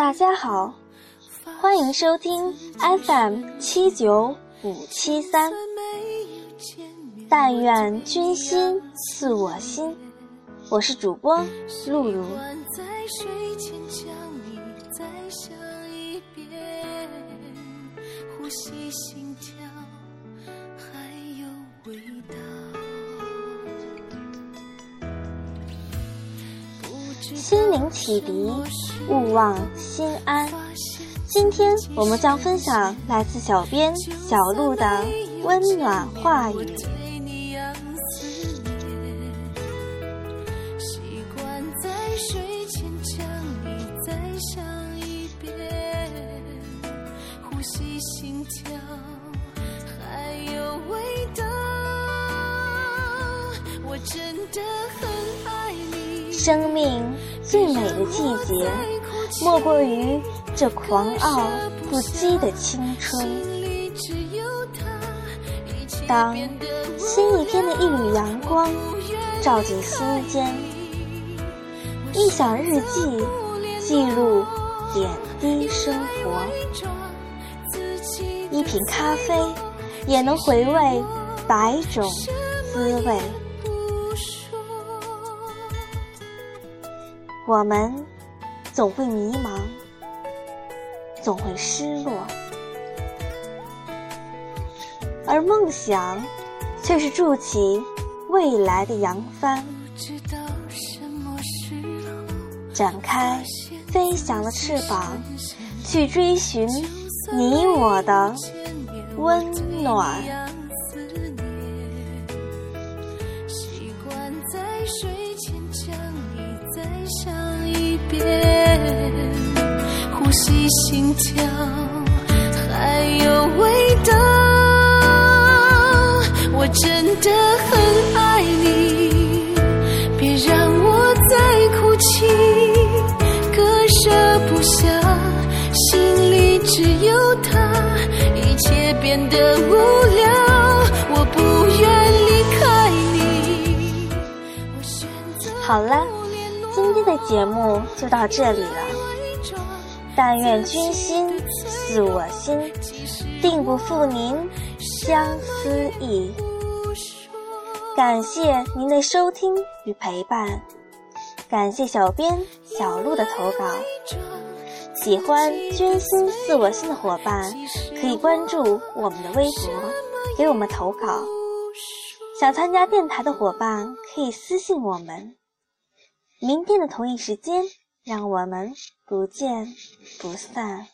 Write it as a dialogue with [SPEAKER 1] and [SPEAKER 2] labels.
[SPEAKER 1] 大家好，欢迎收听 FM 七九五七三。但愿君心似我心，我是主播露露。心灵启迪，勿忘心安。今天我们将分享来自小编小鹿的温暖话语。生命最美的季节，莫过于这狂傲不羁的青春。当新一天的一缕阳光照进心间，一想日记记录点滴生活，一瓶咖啡也能回味百种滋味。我们总会迷茫，总会失落，而梦想却是筑起未来的扬帆，展开飞翔的翅膀，去追寻你我的温暖。再想一遍呼吸心跳，还有味道。我真的很爱你，别让我再哭泣，割舍不下，心里只有他，一切变得无聊，我不愿离开你。好了，今天的节目就到这里了。但愿君心似我心，定不负您相思意。感谢您的收听与陪伴，感谢小编小鹿的投稿。喜欢君心似我心的伙伴，可以关注我们的微博，给我们投稿。想参加电台的伙伴，可以私信我们。明天的同一时间。让我们不见不散。